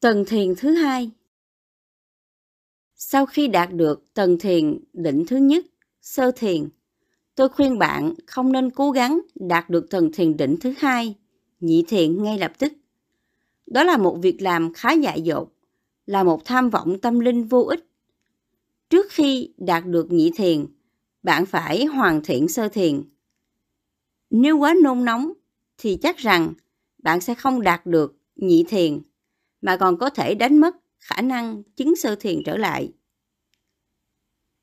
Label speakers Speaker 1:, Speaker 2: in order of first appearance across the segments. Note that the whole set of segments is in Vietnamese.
Speaker 1: Tầng thiền thứ hai Sau khi đạt được tầng thiền định thứ nhất, sơ thiền, tôi khuyên bạn không nên cố gắng đạt được tầng thiền định thứ hai, nhị thiền ngay lập tức. Đó là một việc làm khá dại dột, là một tham vọng tâm linh vô ích. Trước khi đạt được nhị thiền, bạn phải hoàn thiện sơ thiền. Nếu quá nôn nóng thì chắc rằng bạn sẽ không đạt được nhị thiền mà còn có thể đánh mất khả năng chứng sơ thiền trở lại.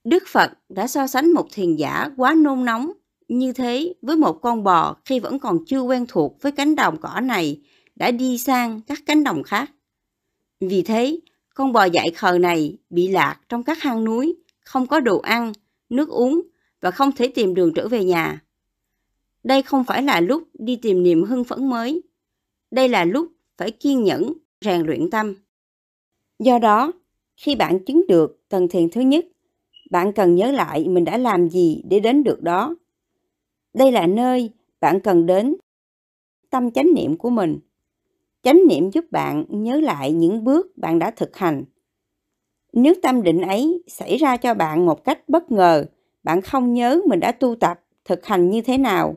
Speaker 1: Đức Phật đã so sánh một thiền giả quá nôn nóng như thế với một con bò khi vẫn còn chưa quen thuộc với cánh đồng cỏ này đã đi sang các cánh đồng khác. Vì thế, con bò dại khờ này bị lạc trong các hang núi, không có đồ ăn, nước uống và không thể tìm đường trở về nhà. Đây không phải là lúc đi tìm niềm hưng phấn mới. Đây là lúc phải kiên nhẫn, rèn luyện tâm. Do đó, khi bạn chứng được tầng thiền thứ nhất, bạn cần nhớ lại mình đã làm gì để đến được đó. Đây là nơi bạn cần đến tâm chánh niệm của mình. Chánh niệm giúp bạn nhớ lại những bước bạn đã thực hành. Nếu tâm định ấy xảy ra cho bạn một cách bất ngờ, bạn không nhớ mình đã tu tập, thực hành như thế nào,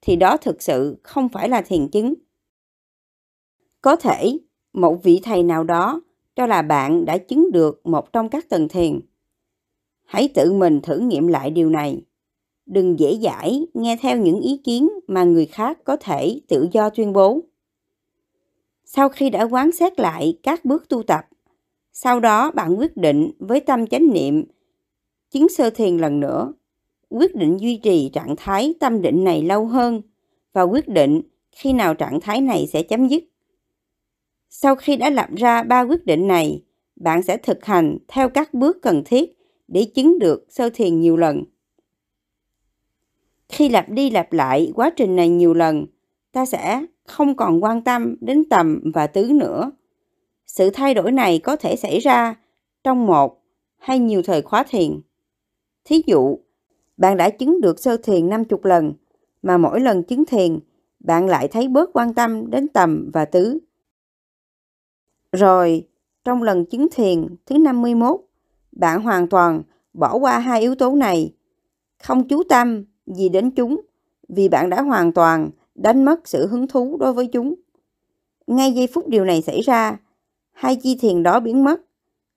Speaker 1: thì đó thực sự không phải là thiền chứng. Có thể một vị thầy nào đó cho là bạn đã chứng được một trong các tầng thiền. Hãy tự mình thử nghiệm lại điều này. Đừng dễ dãi nghe theo những ý kiến mà người khác có thể tự do tuyên bố. Sau khi đã quán xét lại các bước tu tập, sau đó bạn quyết định với tâm chánh niệm chứng sơ thiền lần nữa, quyết định duy trì trạng thái tâm định này lâu hơn và quyết định khi nào trạng thái này sẽ chấm dứt. Sau khi đã lập ra ba quyết định này, bạn sẽ thực hành theo các bước cần thiết để chứng được sơ thiền nhiều lần. Khi lặp đi lặp lại quá trình này nhiều lần, ta sẽ không còn quan tâm đến tầm và tứ nữa. Sự thay đổi này có thể xảy ra trong một hay nhiều thời khóa thiền. Thí dụ, bạn đã chứng được sơ thiền 50 lần, mà mỗi lần chứng thiền, bạn lại thấy bớt quan tâm đến tầm và tứ. Rồi, trong lần chứng thiền thứ 51, bạn hoàn toàn bỏ qua hai yếu tố này, không chú tâm gì đến chúng vì bạn đã hoàn toàn đánh mất sự hứng thú đối với chúng. Ngay giây phút điều này xảy ra, hai chi thiền đó biến mất,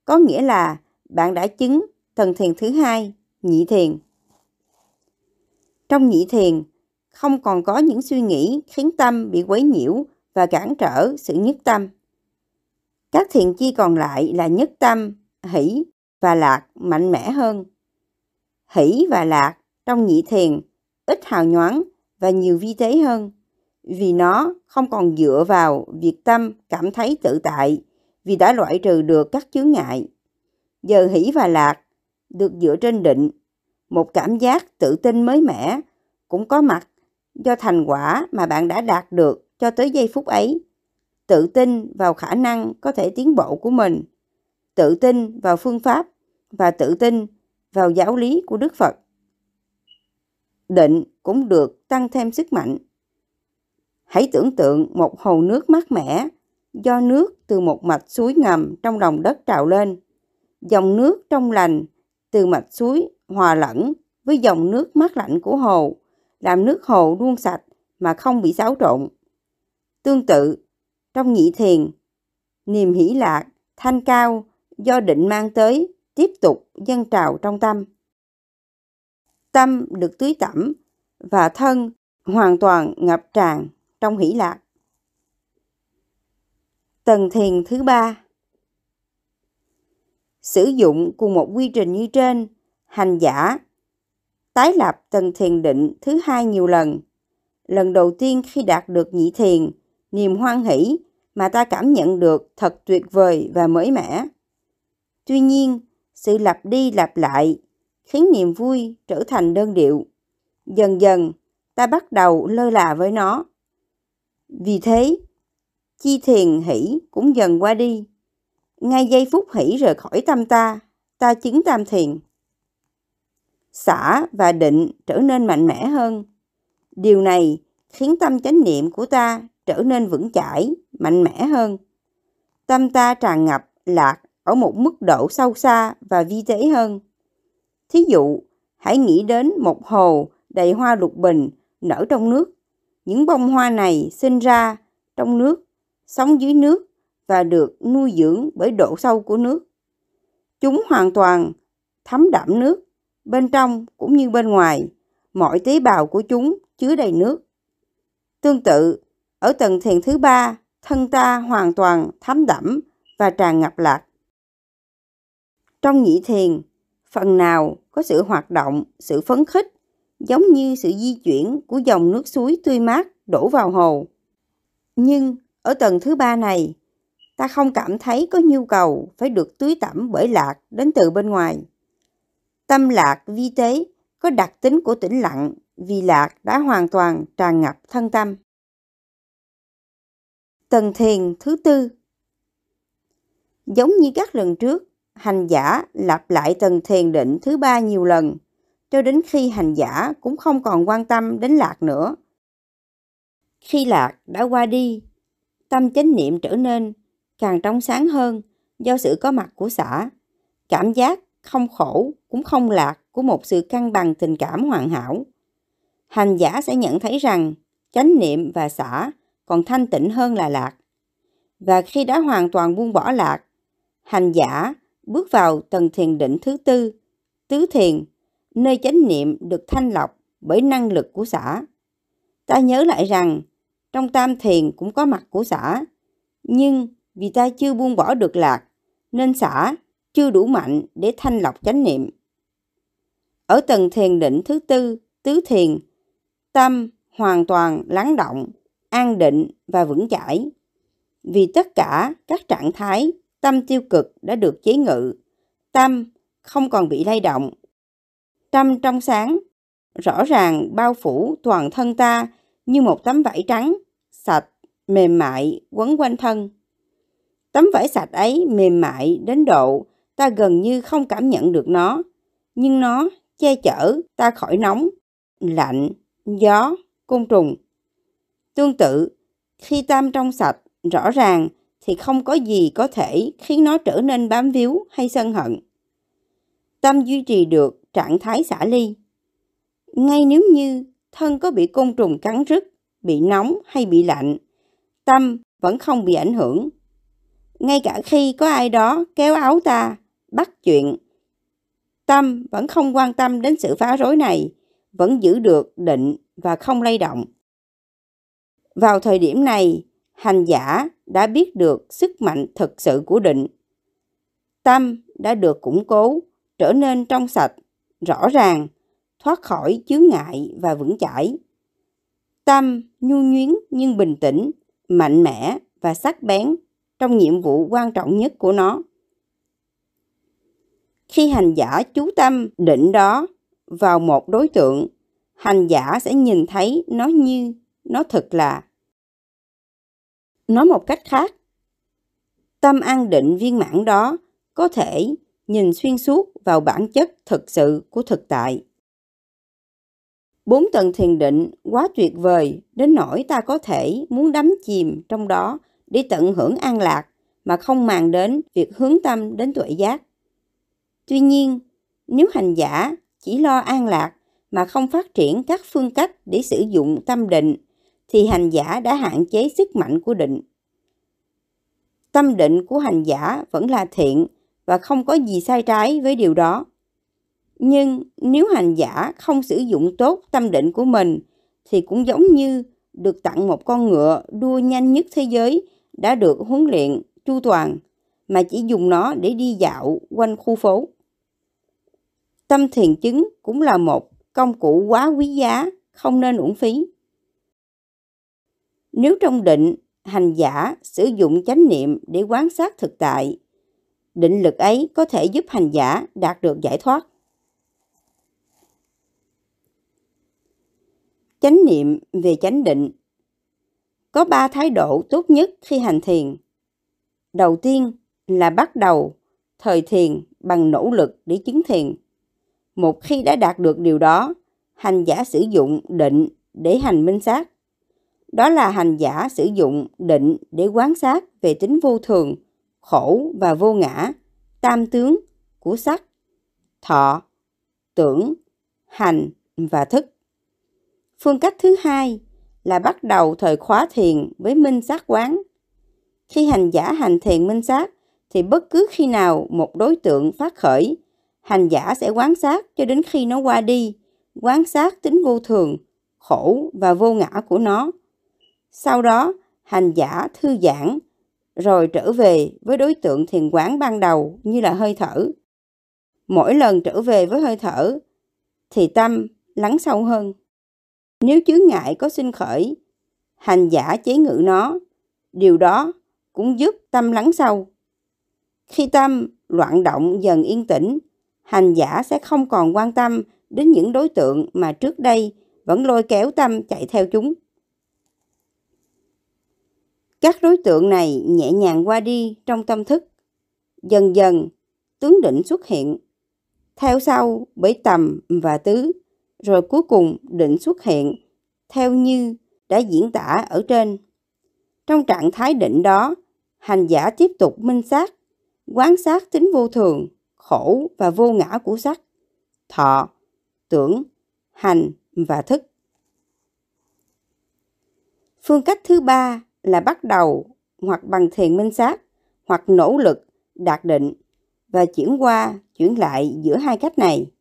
Speaker 1: có nghĩa là bạn đã chứng tầng thiền thứ hai, nhị thiền. Trong nhị thiền, không còn có những suy nghĩ khiến tâm bị quấy nhiễu và cản trở sự nhất tâm. Các thiền chi còn lại là nhất tâm, hỷ và lạc mạnh mẽ hơn. Hỷ và lạc trong nhị thiền ít hào nhoáng và nhiều vi tế hơn vì nó không còn dựa vào việc tâm cảm thấy tự tại vì đã loại trừ được các chướng ngại. Giờ hỷ và lạc được dựa trên định, một cảm giác tự tin mới mẻ cũng có mặt do thành quả mà bạn đã đạt được cho tới giây phút ấy tự tin vào khả năng có thể tiến bộ của mình, tự tin vào phương pháp và tự tin vào giáo lý của Đức Phật. Định cũng được tăng thêm sức mạnh. Hãy tưởng tượng một hồ nước mát mẻ do nước từ một mạch suối ngầm trong lòng đất trào lên. Dòng nước trong lành từ mạch suối hòa lẫn với dòng nước mát lạnh của hồ, làm nước hồ luôn sạch mà không bị xáo trộn. Tương tự, trong nhị thiền, niềm hỷ lạc, thanh cao do định mang tới tiếp tục dâng trào trong tâm. Tâm được tưới tẩm và thân hoàn toàn ngập tràn trong hỷ lạc. Tầng thiền thứ ba Sử dụng cùng một quy trình như trên, hành giả tái lập tầng thiền định thứ hai nhiều lần. Lần đầu tiên khi đạt được nhị thiền, niềm hoan hỷ mà ta cảm nhận được thật tuyệt vời và mới mẻ. Tuy nhiên, sự lặp đi lặp lại khiến niềm vui trở thành đơn điệu. Dần dần, ta bắt đầu lơ là với nó. Vì thế, chi thiền hỷ cũng dần qua đi. Ngay giây phút hỷ rời khỏi tâm ta, ta chứng tam thiền. Xả và định trở nên mạnh mẽ hơn. Điều này khiến tâm chánh niệm của ta trở nên vững chãi, mạnh mẽ hơn. tâm ta tràn ngập lạc ở một mức độ sâu xa và vi tế hơn. Thí dụ, hãy nghĩ đến một hồ đầy hoa lục bình nở trong nước. Những bông hoa này sinh ra trong nước, sống dưới nước và được nuôi dưỡng bởi độ sâu của nước. Chúng hoàn toàn thấm đẫm nước, bên trong cũng như bên ngoài. Mọi tế bào của chúng chứa đầy nước. Tương tự, ở tầng thiền thứ ba, thân ta hoàn toàn thấm đẫm và tràn ngập lạc. Trong nhị thiền, phần nào có sự hoạt động, sự phấn khích, giống như sự di chuyển của dòng nước suối tươi mát đổ vào hồ. Nhưng ở tầng thứ ba này, ta không cảm thấy có nhu cầu phải được tưới tẩm bởi lạc đến từ bên ngoài. Tâm lạc vi tế có đặc tính của tĩnh lặng vì lạc đã hoàn toàn tràn ngập thân tâm. Tầng thiền thứ tư Giống như các lần trước, hành giả lặp lại tầng thiền định thứ ba nhiều lần, cho đến khi hành giả cũng không còn quan tâm đến lạc nữa. Khi lạc đã qua đi, tâm chánh niệm trở nên càng trong sáng hơn do sự có mặt của xã. Cảm giác không khổ cũng không lạc của một sự cân bằng tình cảm hoàn hảo. Hành giả sẽ nhận thấy rằng chánh niệm và xã còn thanh tịnh hơn là lạc. Và khi đã hoàn toàn buông bỏ lạc, hành giả bước vào tầng thiền định thứ tư, tứ thiền, nơi chánh niệm được thanh lọc bởi năng lực của xã. Ta nhớ lại rằng trong tam thiền cũng có mặt của xã, nhưng vì ta chưa buông bỏ được lạc, nên xã chưa đủ mạnh để thanh lọc chánh niệm. Ở tầng thiền định thứ tư, tứ thiền, tâm hoàn toàn lắng động, an định và vững chãi. Vì tất cả các trạng thái tâm tiêu cực đã được chế ngự, tâm không còn bị lay động. Tâm trong sáng, rõ ràng bao phủ toàn thân ta như một tấm vải trắng, sạch, mềm mại, quấn quanh thân. Tấm vải sạch ấy mềm mại đến độ ta gần như không cảm nhận được nó, nhưng nó che chở ta khỏi nóng, lạnh, gió, côn trùng. Tương tự, khi tam trong sạch, rõ ràng thì không có gì có thể khiến nó trở nên bám víu hay sân hận. Tâm duy trì được trạng thái xả ly. Ngay nếu như thân có bị côn trùng cắn rứt, bị nóng hay bị lạnh, tâm vẫn không bị ảnh hưởng. Ngay cả khi có ai đó kéo áo ta, bắt chuyện, tâm vẫn không quan tâm đến sự phá rối này, vẫn giữ được định và không lay động. Vào thời điểm này, hành giả đã biết được sức mạnh thực sự của định. Tâm đã được củng cố, trở nên trong sạch, rõ ràng, thoát khỏi chướng ngại và vững chãi. Tâm nhu nhuyến nhưng bình tĩnh, mạnh mẽ và sắc bén trong nhiệm vụ quan trọng nhất của nó. Khi hành giả chú tâm định đó vào một đối tượng, hành giả sẽ nhìn thấy nó như nó thật là. Nói một cách khác, tâm an định viên mãn đó có thể nhìn xuyên suốt vào bản chất thực sự của thực tại. Bốn tầng thiền định quá tuyệt vời đến nỗi ta có thể muốn đắm chìm trong đó để tận hưởng an lạc mà không màng đến việc hướng tâm đến tuệ giác. Tuy nhiên, nếu hành giả chỉ lo an lạc mà không phát triển các phương cách để sử dụng tâm định, thì hành giả đã hạn chế sức mạnh của định. Tâm định của hành giả vẫn là thiện và không có gì sai trái với điều đó. Nhưng nếu hành giả không sử dụng tốt tâm định của mình, thì cũng giống như được tặng một con ngựa đua nhanh nhất thế giới đã được huấn luyện chu toàn, mà chỉ dùng nó để đi dạo quanh khu phố. Tâm thiền chứng cũng là một công cụ quá quý giá, không nên uổng phí. Nếu trong định, hành giả sử dụng chánh niệm để quan sát thực tại, định lực ấy có thể giúp hành giả đạt được giải thoát. Chánh niệm về chánh định Có ba thái độ tốt nhất khi hành thiền. Đầu tiên là bắt đầu thời thiền bằng nỗ lực để chứng thiền. Một khi đã đạt được điều đó, hành giả sử dụng định để hành minh sát. Đó là hành giả sử dụng định để quán sát về tính vô thường khổ và vô ngã, tam tướng của sắc, thọ, tưởng, hành và thức. Phương cách thứ hai là bắt đầu thời khóa thiền với minh sát quán. Khi hành giả hành thiền minh sát thì bất cứ khi nào một đối tượng phát khởi, hành giả sẽ quán sát cho đến khi nó qua đi, quán sát tính vô thường, khổ và vô ngã của nó. Sau đó, hành giả thư giãn, rồi trở về với đối tượng thiền quán ban đầu như là hơi thở. Mỗi lần trở về với hơi thở, thì tâm lắng sâu hơn. Nếu chướng ngại có sinh khởi, hành giả chế ngự nó, điều đó cũng giúp tâm lắng sâu. Khi tâm loạn động dần yên tĩnh, hành giả sẽ không còn quan tâm đến những đối tượng mà trước đây vẫn lôi kéo tâm chạy theo chúng. Các đối tượng này nhẹ nhàng qua đi trong tâm thức. Dần dần, tướng định xuất hiện. Theo sau bởi tầm và tứ, rồi cuối cùng định xuất hiện theo như đã diễn tả ở trên. Trong trạng thái định đó, hành giả tiếp tục minh sát, quán sát tính vô thường, khổ và vô ngã của sắc, thọ, tưởng, hành và thức. Phương cách thứ ba là bắt đầu hoặc bằng thiền minh sát hoặc nỗ lực đạt định và chuyển qua chuyển lại giữa hai cách này.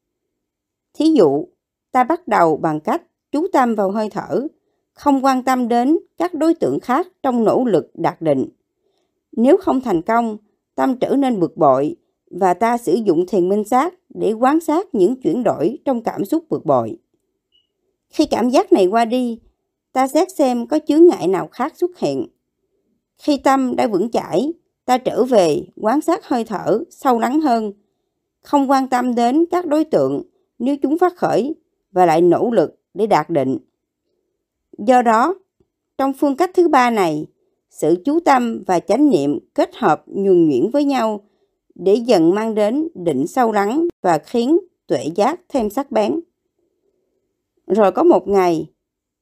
Speaker 1: Thí dụ, ta bắt đầu bằng cách chú tâm vào hơi thở, không quan tâm đến các đối tượng khác trong nỗ lực đạt định. Nếu không thành công, tâm trở nên bực bội và ta sử dụng thiền minh sát để quan sát những chuyển đổi trong cảm xúc bực bội. Khi cảm giác này qua đi, ta xét xem có chướng ngại nào khác xuất hiện. Khi tâm đã vững chãi, ta trở về quan sát hơi thở sâu lắng hơn, không quan tâm đến các đối tượng nếu chúng phát khởi và lại nỗ lực để đạt định. Do đó, trong phương cách thứ ba này, sự chú tâm và chánh niệm kết hợp nhuần nhuyễn với nhau để dần mang đến định sâu lắng và khiến tuệ giác thêm sắc bén. Rồi có một ngày,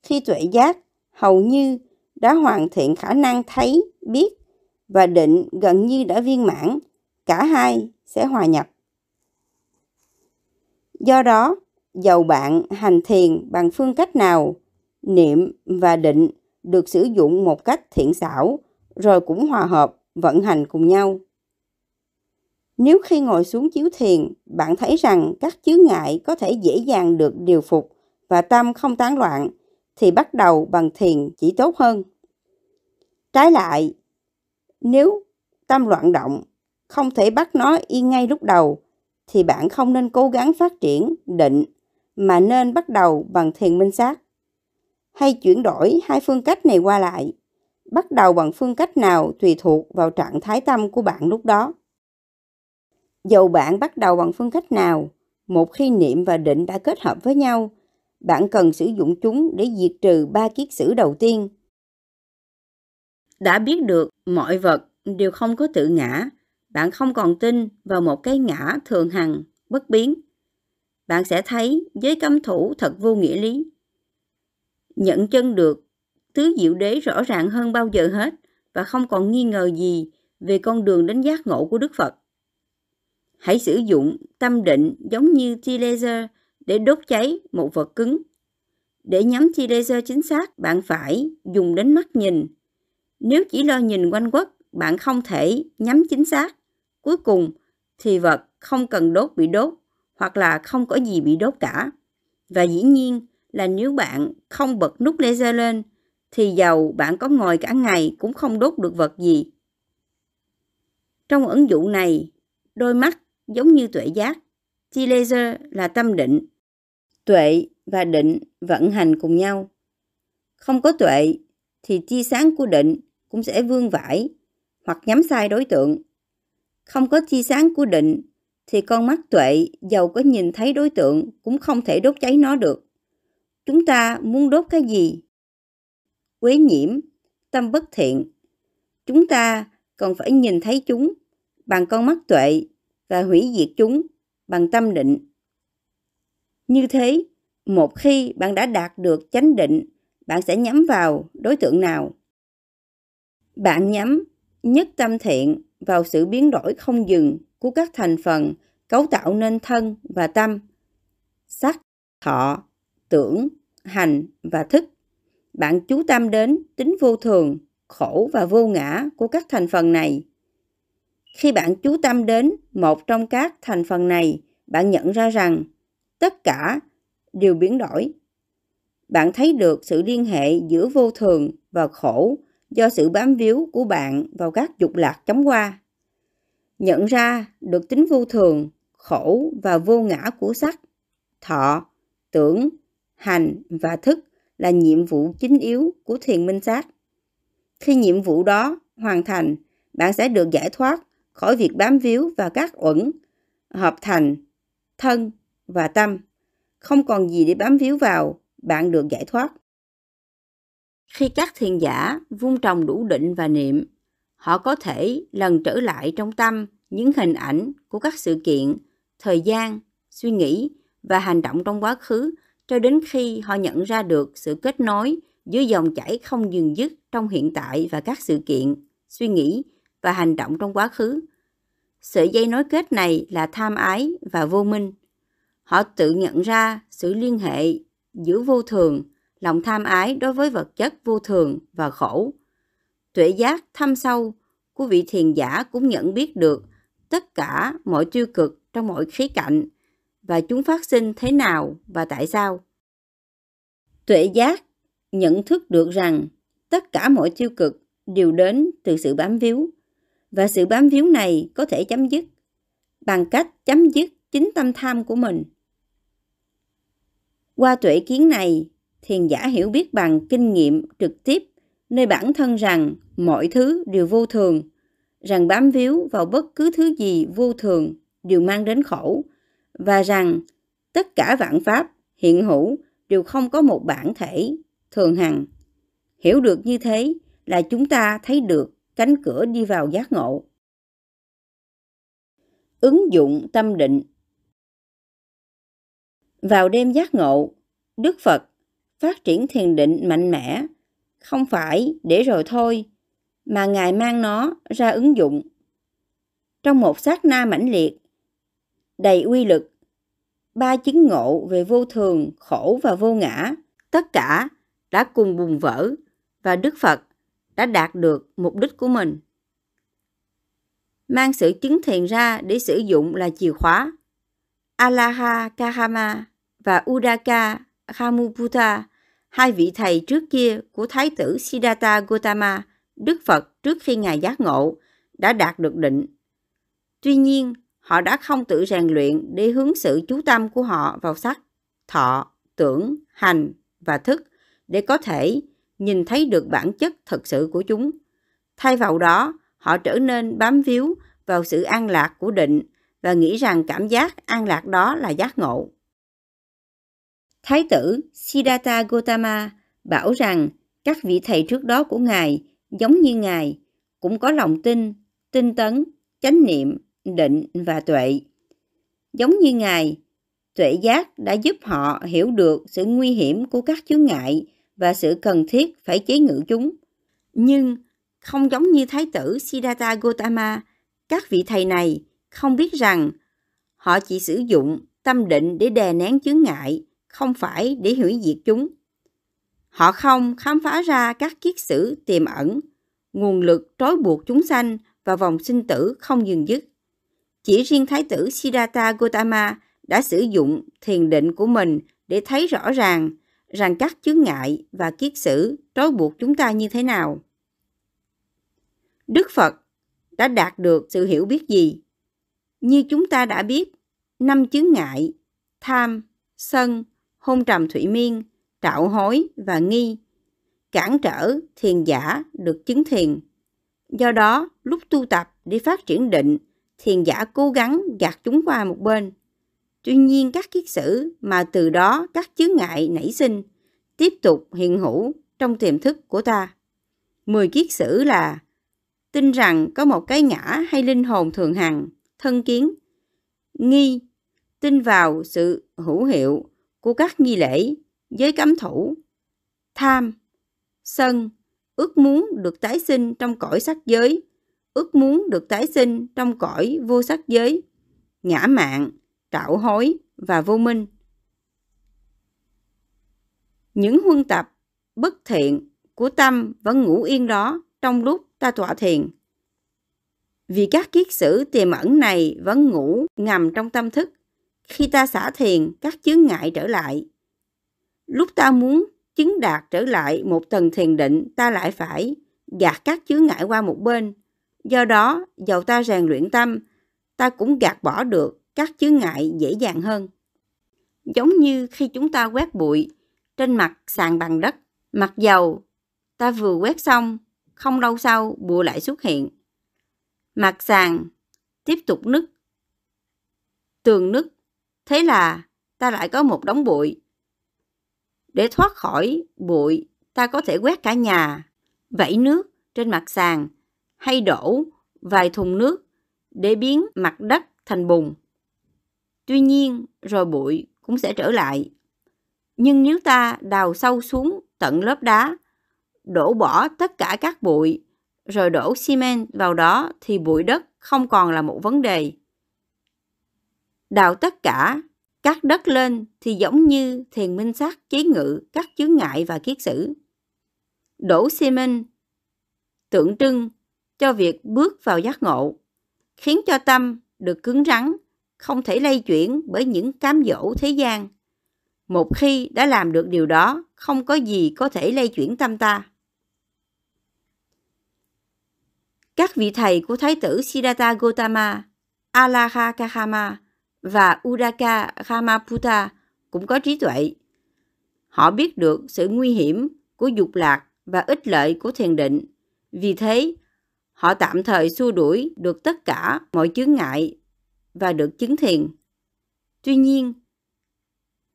Speaker 1: khi tuệ giác hầu như đã hoàn thiện khả năng thấy, biết và định gần như đã viên mãn, cả hai sẽ hòa nhập. Do đó, dầu bạn hành thiền bằng phương cách nào, niệm và định được sử dụng một cách thiện xảo, rồi cũng hòa hợp, vận hành cùng nhau. Nếu khi ngồi xuống chiếu thiền, bạn thấy rằng các chướng ngại có thể dễ dàng được điều phục và tâm không tán loạn, thì bắt đầu bằng thiền chỉ tốt hơn. Trái lại, nếu tâm loạn động, không thể bắt nó yên ngay lúc đầu, thì bạn không nên cố gắng phát triển định mà nên bắt đầu bằng thiền minh sát. Hay chuyển đổi hai phương cách này qua lại. Bắt đầu bằng phương cách nào tùy thuộc vào trạng thái tâm của bạn lúc đó. Dầu bạn bắt đầu bằng phương cách nào, một khi niệm và định đã kết hợp với nhau, bạn cần sử dụng chúng để diệt trừ ba kiết sử đầu tiên. Đã biết được mọi vật đều không có tự ngã, bạn không còn tin vào một cái ngã thường hằng, bất biến. Bạn sẽ thấy giới cấm thủ thật vô nghĩa lý. Nhận chân được tứ diệu đế rõ ràng hơn bao giờ hết và không còn nghi ngờ gì về con đường đến giác ngộ của Đức Phật. Hãy sử dụng tâm định giống như tia laser để đốt cháy một vật cứng. Để nhắm chi laser chính xác, bạn phải dùng đến mắt nhìn. Nếu chỉ lo nhìn quanh quất, bạn không thể nhắm chính xác. Cuối cùng thì vật không cần đốt bị đốt hoặc là không có gì bị đốt cả. Và dĩ nhiên là nếu bạn không bật nút laser lên thì dầu bạn có ngồi cả ngày cũng không đốt được vật gì. Trong ứng dụng này, đôi mắt giống như tuệ giác, chi laser là tâm định. Tuệ và định vận hành cùng nhau. Không có tuệ thì chi sáng của định cũng sẽ vương vãi hoặc nhắm sai đối tượng. Không có chi sáng của định thì con mắt tuệ dầu có nhìn thấy đối tượng cũng không thể đốt cháy nó được. Chúng ta muốn đốt cái gì? Quế nhiễm, tâm bất thiện. Chúng ta còn phải nhìn thấy chúng bằng con mắt tuệ và hủy diệt chúng bằng tâm định. Như thế, một khi bạn đã đạt được chánh định, bạn sẽ nhắm vào đối tượng nào? Bạn nhắm nhất tâm thiện vào sự biến đổi không dừng của các thành phần cấu tạo nên thân và tâm, sắc, thọ, tưởng, hành và thức. Bạn chú tâm đến tính vô thường, khổ và vô ngã của các thành phần này. Khi bạn chú tâm đến một trong các thành phần này, bạn nhận ra rằng tất cả đều biến đổi. Bạn thấy được sự liên hệ giữa vô thường và khổ do sự bám víu của bạn vào các dục lạc chóng qua. Nhận ra được tính vô thường, khổ và vô ngã của sắc, thọ, tưởng, hành và thức là nhiệm vụ chính yếu của thiền minh sát. Khi nhiệm vụ đó hoàn thành, bạn sẽ được giải thoát khỏi việc bám víu vào các uẩn, hợp thành, thân và tâm. Không còn gì để bám víu vào, bạn được giải thoát. Khi các thiền giả vun trồng đủ định và niệm, họ có thể lần trở lại trong tâm những hình ảnh của các sự kiện, thời gian, suy nghĩ và hành động trong quá khứ cho đến khi họ nhận ra được sự kết nối giữa dòng chảy không dừng dứt trong hiện tại và các sự kiện, suy nghĩ và hành động trong quá khứ. Sợi dây nối kết này là tham ái và vô minh. Họ tự nhận ra sự liên hệ giữa vô thường, lòng tham ái đối với vật chất vô thường và khổ. Tuệ giác thâm sâu của vị thiền giả cũng nhận biết được tất cả mọi tiêu cực trong mọi khía cạnh và chúng phát sinh thế nào và tại sao. Tuệ giác nhận thức được rằng tất cả mọi tiêu cực đều đến từ sự bám víu và sự bám víu này có thể chấm dứt bằng cách chấm dứt chính tâm tham của mình. Qua tuệ kiến này, thiền giả hiểu biết bằng kinh nghiệm trực tiếp nơi bản thân rằng mọi thứ đều vô thường, rằng bám víu vào bất cứ thứ gì vô thường đều mang đến khổ và rằng tất cả vạn pháp hiện hữu đều không có một bản thể thường hằng. Hiểu được như thế là chúng ta thấy được cánh cửa đi vào giác ngộ. Ứng dụng tâm định vào đêm giác ngộ, Đức Phật phát triển thiền định mạnh mẽ, không phải để rồi thôi, mà Ngài mang nó ra ứng dụng. Trong một sát na mãnh liệt, đầy uy lực, ba chứng ngộ về vô thường, khổ và vô ngã, tất cả đã cùng bùng vỡ và Đức Phật đã đạt được mục đích của mình. Mang sự chứng thiền ra để sử dụng là chìa khóa. Alaha Kahama và Udaka Ramuputta, hai vị thầy trước kia của Thái tử Siddhartha Gautama, Đức Phật trước khi Ngài giác ngộ, đã đạt được định. Tuy nhiên, họ đã không tự rèn luyện để hướng sự chú tâm của họ vào sắc, thọ, tưởng, hành và thức để có thể nhìn thấy được bản chất thật sự của chúng. Thay vào đó, họ trở nên bám víu vào sự an lạc của định và nghĩ rằng cảm giác an lạc đó là giác ngộ. Thái tử Siddhartha Gautama bảo rằng các vị thầy trước đó của Ngài giống như Ngài cũng có lòng tin, tinh tấn, chánh niệm, định và tuệ. Giống như Ngài, tuệ giác đã giúp họ hiểu được sự nguy hiểm của các chướng ngại và sự cần thiết phải chế ngự chúng. Nhưng không giống như Thái tử Siddhartha Gautama, các vị thầy này không biết rằng họ chỉ sử dụng tâm định để đè nén chướng ngại, không phải để hủy diệt chúng. Họ không khám phá ra các kiết sử tiềm ẩn, nguồn lực trói buộc chúng sanh và vòng sinh tử không dừng dứt. Chỉ riêng Thái tử Siddhartha Gautama đã sử dụng thiền định của mình để thấy rõ ràng rằng các chướng ngại và kiết sử trói buộc chúng ta như thế nào. Đức Phật đã đạt được sự hiểu biết gì? Như chúng ta đã biết, năm chướng ngại, tham, sân, hôn trầm thủy miên, trạo hối và nghi, cản trở thiền giả được chứng thiền. Do đó, lúc tu tập để phát triển định, thiền giả cố gắng gạt chúng qua một bên. Tuy nhiên các kiết sử mà từ đó các chướng ngại nảy sinh tiếp tục hiện hữu trong tiềm thức của ta. Mười kiết sử là tin rằng có một cái ngã hay linh hồn thường hằng, thân kiến, nghi, tin vào sự hữu hiệu của các nghi lễ, giới cấm thủ, tham, sân, ước muốn được tái sinh trong cõi sắc giới, ước muốn được tái sinh trong cõi vô sắc giới, ngã mạn, trạo hối và vô minh. Những huân tập bất thiện của tâm vẫn ngủ yên đó trong lúc ta tọa thiền. Vì các kiết sử tiềm ẩn này vẫn ngủ ngầm trong tâm thức. Khi ta xả thiền, các chướng ngại trở lại. Lúc ta muốn chứng đạt trở lại một tầng thiền định, ta lại phải gạt các chướng ngại qua một bên. Do đó, dầu ta rèn luyện tâm, ta cũng gạt bỏ được các chướng ngại dễ dàng hơn. Giống như khi chúng ta quét bụi trên mặt sàn bằng đất, mặc dầu ta vừa quét xong, không lâu sau bụi lại xuất hiện. Mặt sàn tiếp tục nứt, tường nứt, thế là ta lại có một đống bụi. Để thoát khỏi bụi, ta có thể quét cả nhà, vẩy nước trên mặt sàn hay đổ vài thùng nước để biến mặt đất thành bùn. Tuy nhiên, rồi bụi cũng sẽ trở lại. Nhưng nếu ta đào sâu xuống tận lớp đá, đổ bỏ tất cả các bụi, rồi đổ xi men vào đó thì bụi đất không còn là một vấn đề. Đào tất cả các đất lên thì giống như thiền minh sát chế ngự các chướng ngại và kiết sử. Đổ xi minh tượng trưng cho việc bước vào giác ngộ, khiến cho tâm được cứng rắn, không thể lay chuyển bởi những cám dỗ thế gian. Một khi đã làm được điều đó, không có gì có thể lay chuyển tâm ta. Các vị thầy của Thái tử Siddhartha Gautama, Alaha Kahama và Udaka Ramaputta cũng có trí tuệ. Họ biết được sự nguy hiểm của dục lạc và ích lợi của thiền định. Vì thế, họ tạm thời xua đuổi được tất cả mọi chướng ngại và được chứng thiền. Tuy nhiên,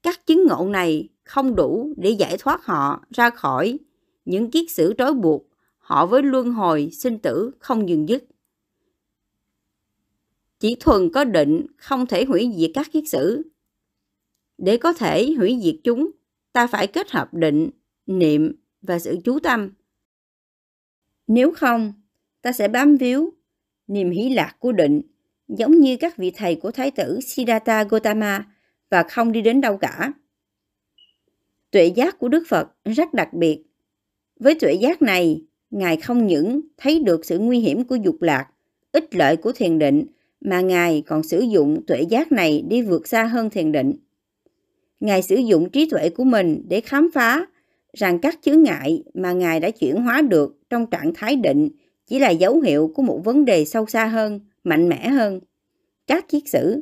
Speaker 1: các chứng ngộ này không đủ để giải thoát họ ra khỏi những kiết sử trói buộc họ với luân hồi sinh tử không dừng dứt. Chỉ thuần có định không thể hủy diệt các kiết sử. Để có thể hủy diệt chúng, ta phải kết hợp định, niệm và sự chú tâm. Nếu không, ta sẽ bám víu niềm hỷ lạc của định, giống như các vị thầy của Thái tử Siddhartha Gautama và không đi đến đâu cả. Tuệ giác của Đức Phật rất đặc biệt. Với tuệ giác này, Ngài không những thấy được sự nguy hiểm của dục lạc, ích lợi của thiền định, mà Ngài còn sử dụng tuệ giác này đi vượt xa hơn thiền định. Ngài sử dụng trí tuệ của mình để khám phá rằng các chướng ngại mà Ngài đã chuyển hóa được trong trạng thái định chỉ là dấu hiệu của một vấn đề sâu xa hơn, mạnh mẽ hơn. Các kiết sử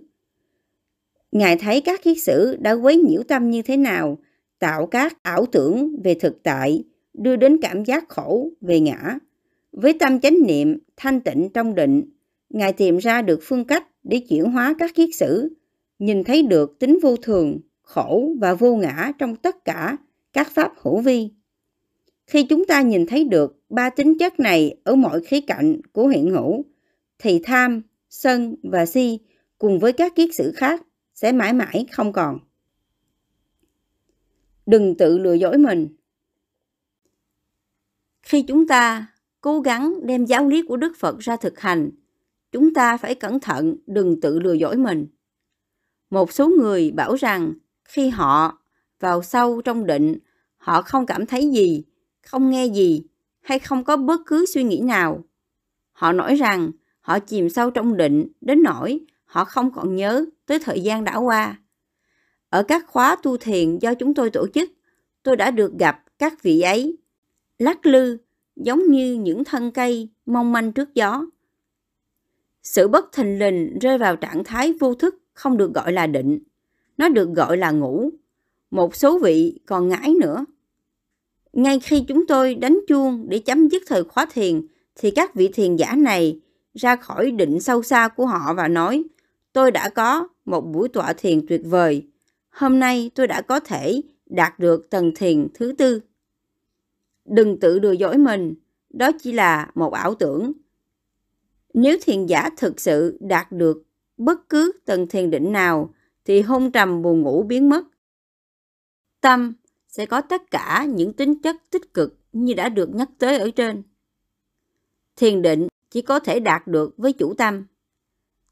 Speaker 1: Ngài thấy các kiết sử đã quấy nhiễu tâm như thế nào, tạo các ảo tưởng về thực tại, đưa đến cảm giác khổ về ngã. Với tâm chánh niệm, thanh tịnh trong định, Ngài tìm ra được phương cách để chuyển hóa các kiết sử, nhìn thấy được tính vô thường, khổ và vô ngã trong tất cả các pháp hữu vi. Khi chúng ta nhìn thấy được ba tính chất này ở mọi khía cạnh của hiện hữu, thì tham, sân và si cùng với các kiết sử khác sẽ mãi mãi không còn. Đừng tự lừa dối mình. Khi chúng ta cố gắng đem giáo lý của Đức Phật ra thực hành, chúng ta phải cẩn thận đừng tự lừa dối mình. Một số người bảo rằng khi họ vào sâu trong định, họ không cảm thấy gì, không nghe gì hay không có bất cứ suy nghĩ nào. Họ nói rằng họ chìm sâu trong định đến nỗi họ không còn nhớ tới thời gian đã qua. Ở các khóa tu thiền do chúng tôi tổ chức, tôi đã được gặp các vị ấy lắc lư giống như những thân cây mong manh trước gió. Sự bất thình lình rơi vào trạng thái vô thức không được gọi là định, nó được gọi là ngủ. Một số vị còn ngãi nữa. Ngay khi chúng tôi đánh chuông để chấm dứt thời khóa thiền, thì các vị thiền giả này ra khỏi định sâu xa của họ và nói, tôi đã có một buổi tọa thiền tuyệt vời. Hôm nay tôi đã có thể đạt được tầng thiền thứ tư. Đừng tự đùa dối mình, đó chỉ là một ảo tưởng. Nếu thiền giả thực sự đạt được bất cứ tầng thiền định nào, thì hôn trầm buồn ngủ biến mất. Tâm sẽ có tất cả những tính chất tích cực như đã được nhắc tới ở trên. Thiền định chỉ có thể đạt được với chủ tâm.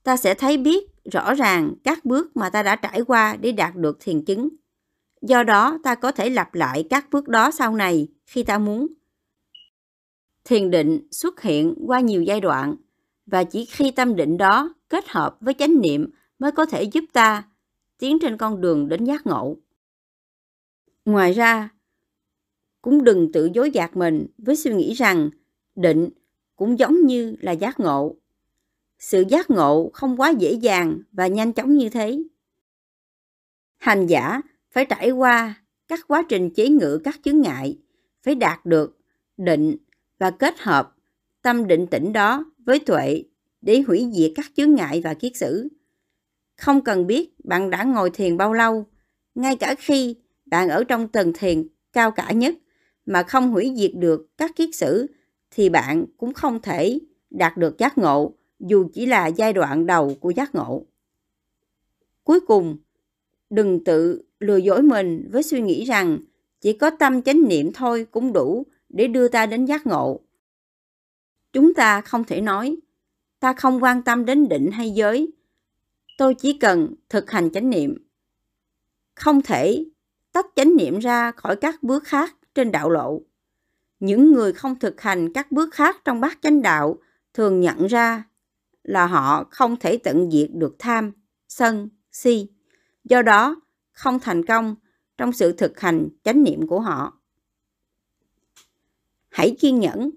Speaker 1: Ta sẽ thấy biết rõ ràng các bước mà ta đã trải qua để đạt được thiền chứng. Do đó, ta có thể lặp lại các bước đó sau này khi ta muốn. Thiền định xuất hiện qua nhiều giai đoạn và chỉ khi tâm định đó kết hợp với chánh niệm mới có thể giúp ta tiến trên con đường đến giác ngộ. Ngoài ra, cũng đừng tự dối gạt mình với suy nghĩ rằng định cũng giống như là giác ngộ. Sự giác ngộ không quá dễ dàng và nhanh chóng như thế. Hành giả phải trải qua các quá trình chế ngự các chướng ngại, phải đạt được định và kết hợp tâm định tĩnh đó với tuệ để hủy diệt các chướng ngại và kiết sử. Không cần biết bạn đã ngồi thiền bao lâu, ngay cả khi bạn ở trong tầng thiền cao cả nhất mà không hủy diệt được các kiết sử thì bạn cũng không thể đạt được giác ngộ dù chỉ là giai đoạn đầu của giác ngộ. Cuối cùng, đừng tự lừa dối mình với suy nghĩ rằng chỉ có tâm chánh niệm thôi cũng đủ để đưa ta đến giác ngộ. Chúng ta không thể nói, ta không quan tâm đến định hay giới, tôi chỉ cần thực hành chánh niệm. Không thể tách chánh niệm ra khỏi các bước khác trên đạo lộ. Những người không thực hành các bước khác trong bát chánh đạo thường nhận ra là họ không thể tận diệt được tham, sân, si. Do đó, không thành công trong sự thực hành chánh niệm của họ. Hãy kiên nhẫn.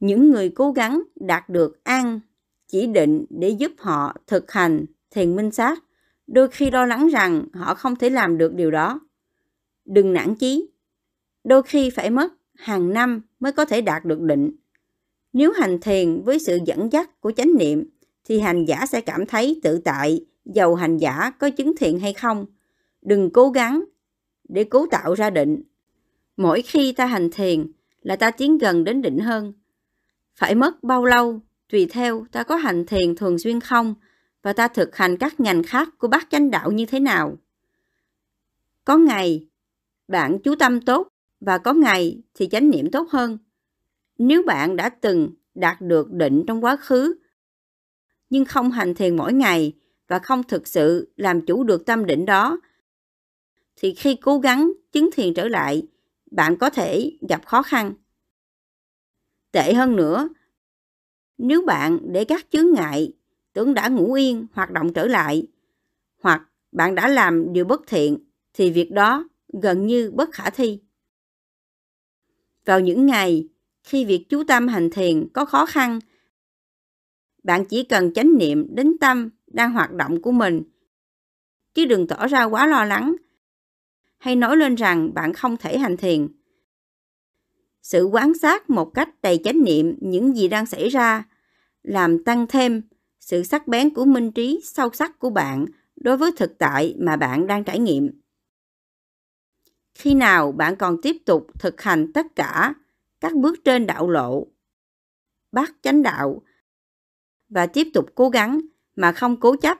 Speaker 1: Những người cố gắng đạt được an chỉ định để giúp họ thực hành thiền minh sát, đôi khi lo lắng rằng họ không thể làm được điều đó. Đừng nản chí. Đôi khi phải mất hàng năm mới có thể đạt được định. Nếu hành thiền với sự dẫn dắt của chánh niệm, thì hành giả sẽ cảm thấy tự tại, dầu hành giả có chứng thiện hay không. Đừng cố gắng để cố tạo ra định. Mỗi khi ta hành thiền là ta tiến gần đến định hơn. Phải mất bao lâu tùy theo, ta có hành thiền thường xuyên không và ta thực hành các ngành khác của bát chánh đạo như thế nào. Có ngày, bạn chú tâm tốt, và có ngày thì chánh niệm tốt hơn. Nếu bạn đã từng đạt được định trong quá khứ, nhưng không hành thiền mỗi ngày và không thực sự làm chủ được tâm định đó, thì khi cố gắng chứng thiền trở lại, bạn có thể gặp khó khăn. Tệ hơn nữa, nếu bạn để các chướng ngại tưởng đã ngủ yên hoạt động trở lại, hoặc bạn đã làm điều bất thiện, thì việc đó gần như bất khả thi. Vào những ngày khi việc chú tâm hành thiền có khó khăn, bạn chỉ cần chánh niệm đến tâm đang hoạt động của mình, chứ đừng tỏ ra quá lo lắng hay nói lên rằng bạn không thể hành thiền. Sự quan sát một cách đầy chánh niệm những gì đang xảy ra làm tăng thêm sự sắc bén của minh trí sâu sắc của bạn đối với thực tại mà bạn đang trải nghiệm. Khi nào bạn còn tiếp tục thực hành tất cả các bước trên đạo lộ, bắt chánh đạo và tiếp tục cố gắng mà không cố chấp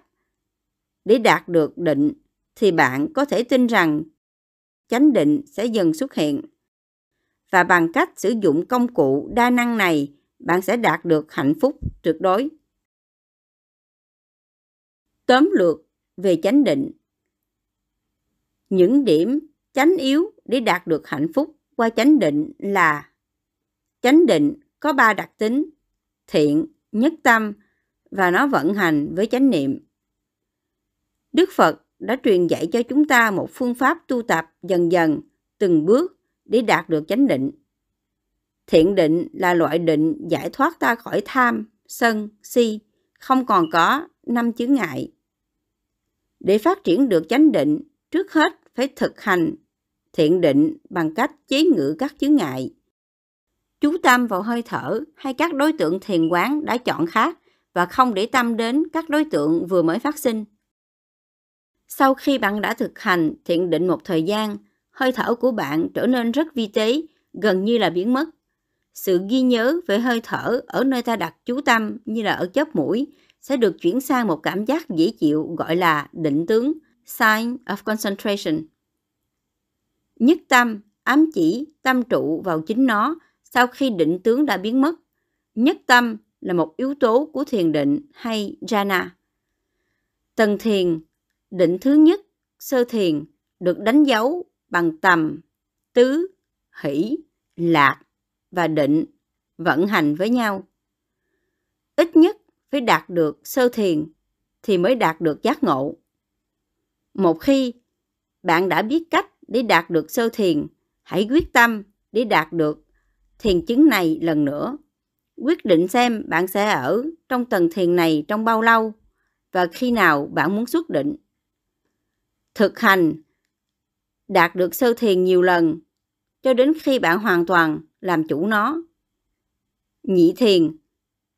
Speaker 1: để đạt được định thì bạn có thể tin rằng chánh định sẽ dần xuất hiện. Và bằng cách sử dụng công cụ đa năng này, bạn sẽ đạt được hạnh phúc tuyệt đối. Tóm lược về chánh định Những điểm chánh yếu để đạt được hạnh phúc qua chánh định là chánh định có ba đặc tính thiện, nhất tâm và nó vận hành với chánh niệm. Đức Phật đã truyền dạy cho chúng ta một phương pháp tu tập dần dần, từng bước để đạt được chánh định. Thiện định là loại định giải thoát ta khỏi tham, sân, si, không còn có năm chướng ngại. Để phát triển được chánh định, trước hết phải thực hành thiện định bằng cách chế ngự các chướng ngại. Chú tâm vào hơi thở hay các đối tượng thiền quán đã chọn khác và không để tâm đến các đối tượng vừa mới phát sinh. Sau khi bạn đã thực hành thiện định một thời gian, hơi thở của bạn trở nên rất vi tế, gần như là biến mất. Sự ghi nhớ về hơi thở ở nơi ta đặt chú tâm như là ở chóp mũi sẽ được chuyển sang một cảm giác dễ chịu gọi là định tướng, sign of concentration. Nhất tâm, ám chỉ, tâm trụ vào chính nó sau khi định tướng đã biến mất. nhất tâm là một yếu tố của thiền định hay jhana. Tầng thiền, định thứ nhất, sơ thiền, được đánh dấu bằng tầm, tứ, hỷ, lạc và định vận hành với nhau. Ít nhất phải đạt được sơ thiền thì mới đạt được giác ngộ. Một khi bạn đã biết cách để đạt được sơ thiền, hãy quyết tâm để đạt được thiền chứng này lần nữa. Quyết định xem bạn sẽ ở trong tầng thiền này trong bao lâu và khi nào bạn muốn xuất định. Thực hành đạt được sơ thiền nhiều lần cho đến khi bạn hoàn toàn làm chủ nó. Nhị thiền,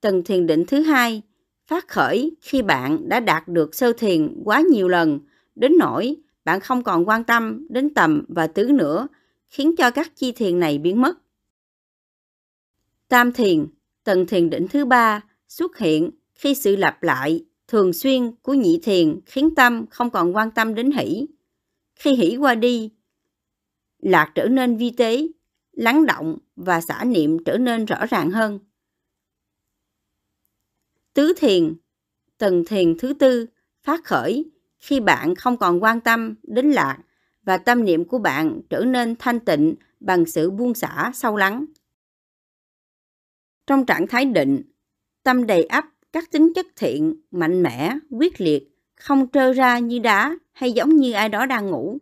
Speaker 1: tầng thiền định thứ hai, phát khởi khi bạn đã đạt được sơ thiền quá nhiều lần đến nỗi bạn không còn quan tâm đến tầm và tứ nữa, khiến cho các chi thiền này biến mất. Tam thiền, tầng thiền định thứ ba xuất hiện khi sự lặp lại thường xuyên của nhị thiền khiến tâm không còn quan tâm đến hỷ. Khi hỉ qua đi, lạc trở nên vi tế, lắng động và xả niệm trở nên rõ ràng hơn. Tứ thiền, tầng thiền thứ tư phát khởi khi bạn không còn quan tâm đến lạc và tâm niệm của bạn trở nên thanh tịnh bằng sự buông xả sâu lắng. Trong trạng thái định, tâm đầy ắp các tính chất thiện, mạnh mẽ, quyết liệt, không trơ ra như đá hay giống như ai đó đang ngủ.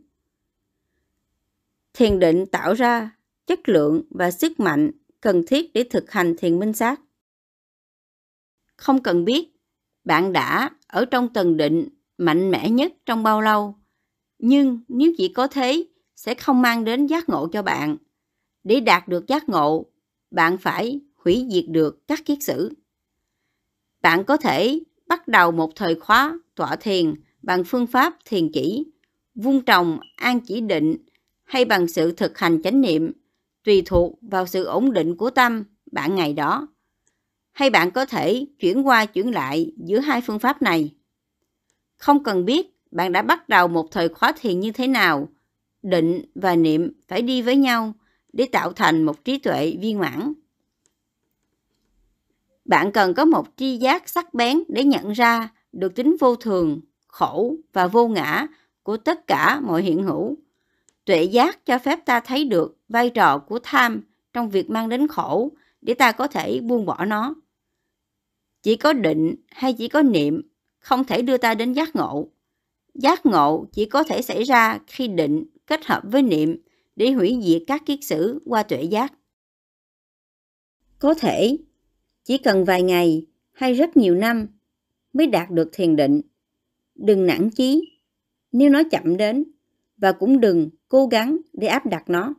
Speaker 1: Thiền định tạo ra chất lượng và sức mạnh cần thiết để thực hành thiền minh sát. Không cần biết bạn đã ở trong tầng định mạnh mẽ nhất trong bao lâu, nhưng nếu chỉ có thế sẽ không mang đến giác ngộ cho bạn. Để đạt được giác ngộ, bạn phải hủy diệt được các kiết sử. Bạn có thể bắt đầu một thời khóa tọa thiền bằng phương pháp thiền chỉ, vung trồng an chỉ định hay bằng sự thực hành chánh niệm, tùy thuộc vào sự ổn định của tâm bạn ngày đó. Hay bạn có thể chuyển qua chuyển lại giữa hai phương pháp này. Không cần biết bạn đã bắt đầu một thời khóa thiền như thế nào, định và niệm phải đi với nhau để tạo thành một trí tuệ viên mãn. Bạn cần có một tri giác sắc bén để nhận ra được tính vô thường, khổ và vô ngã của tất cả mọi hiện hữu. Tuệ giác cho phép ta thấy được vai trò của tham trong việc mang đến khổ để ta có thể buông bỏ nó. Chỉ có định hay chỉ có niệm không thể đưa ta đến giác ngộ. Giác ngộ chỉ có thể xảy ra khi định kết hợp với niệm để hủy diệt các kiết sử qua tuệ giác. Có thể chỉ cần vài ngày hay rất nhiều năm mới đạt được thiền định. Đừng nản chí, nếu nó chậm đến và cũng đừng cố gắng để áp đặt nó.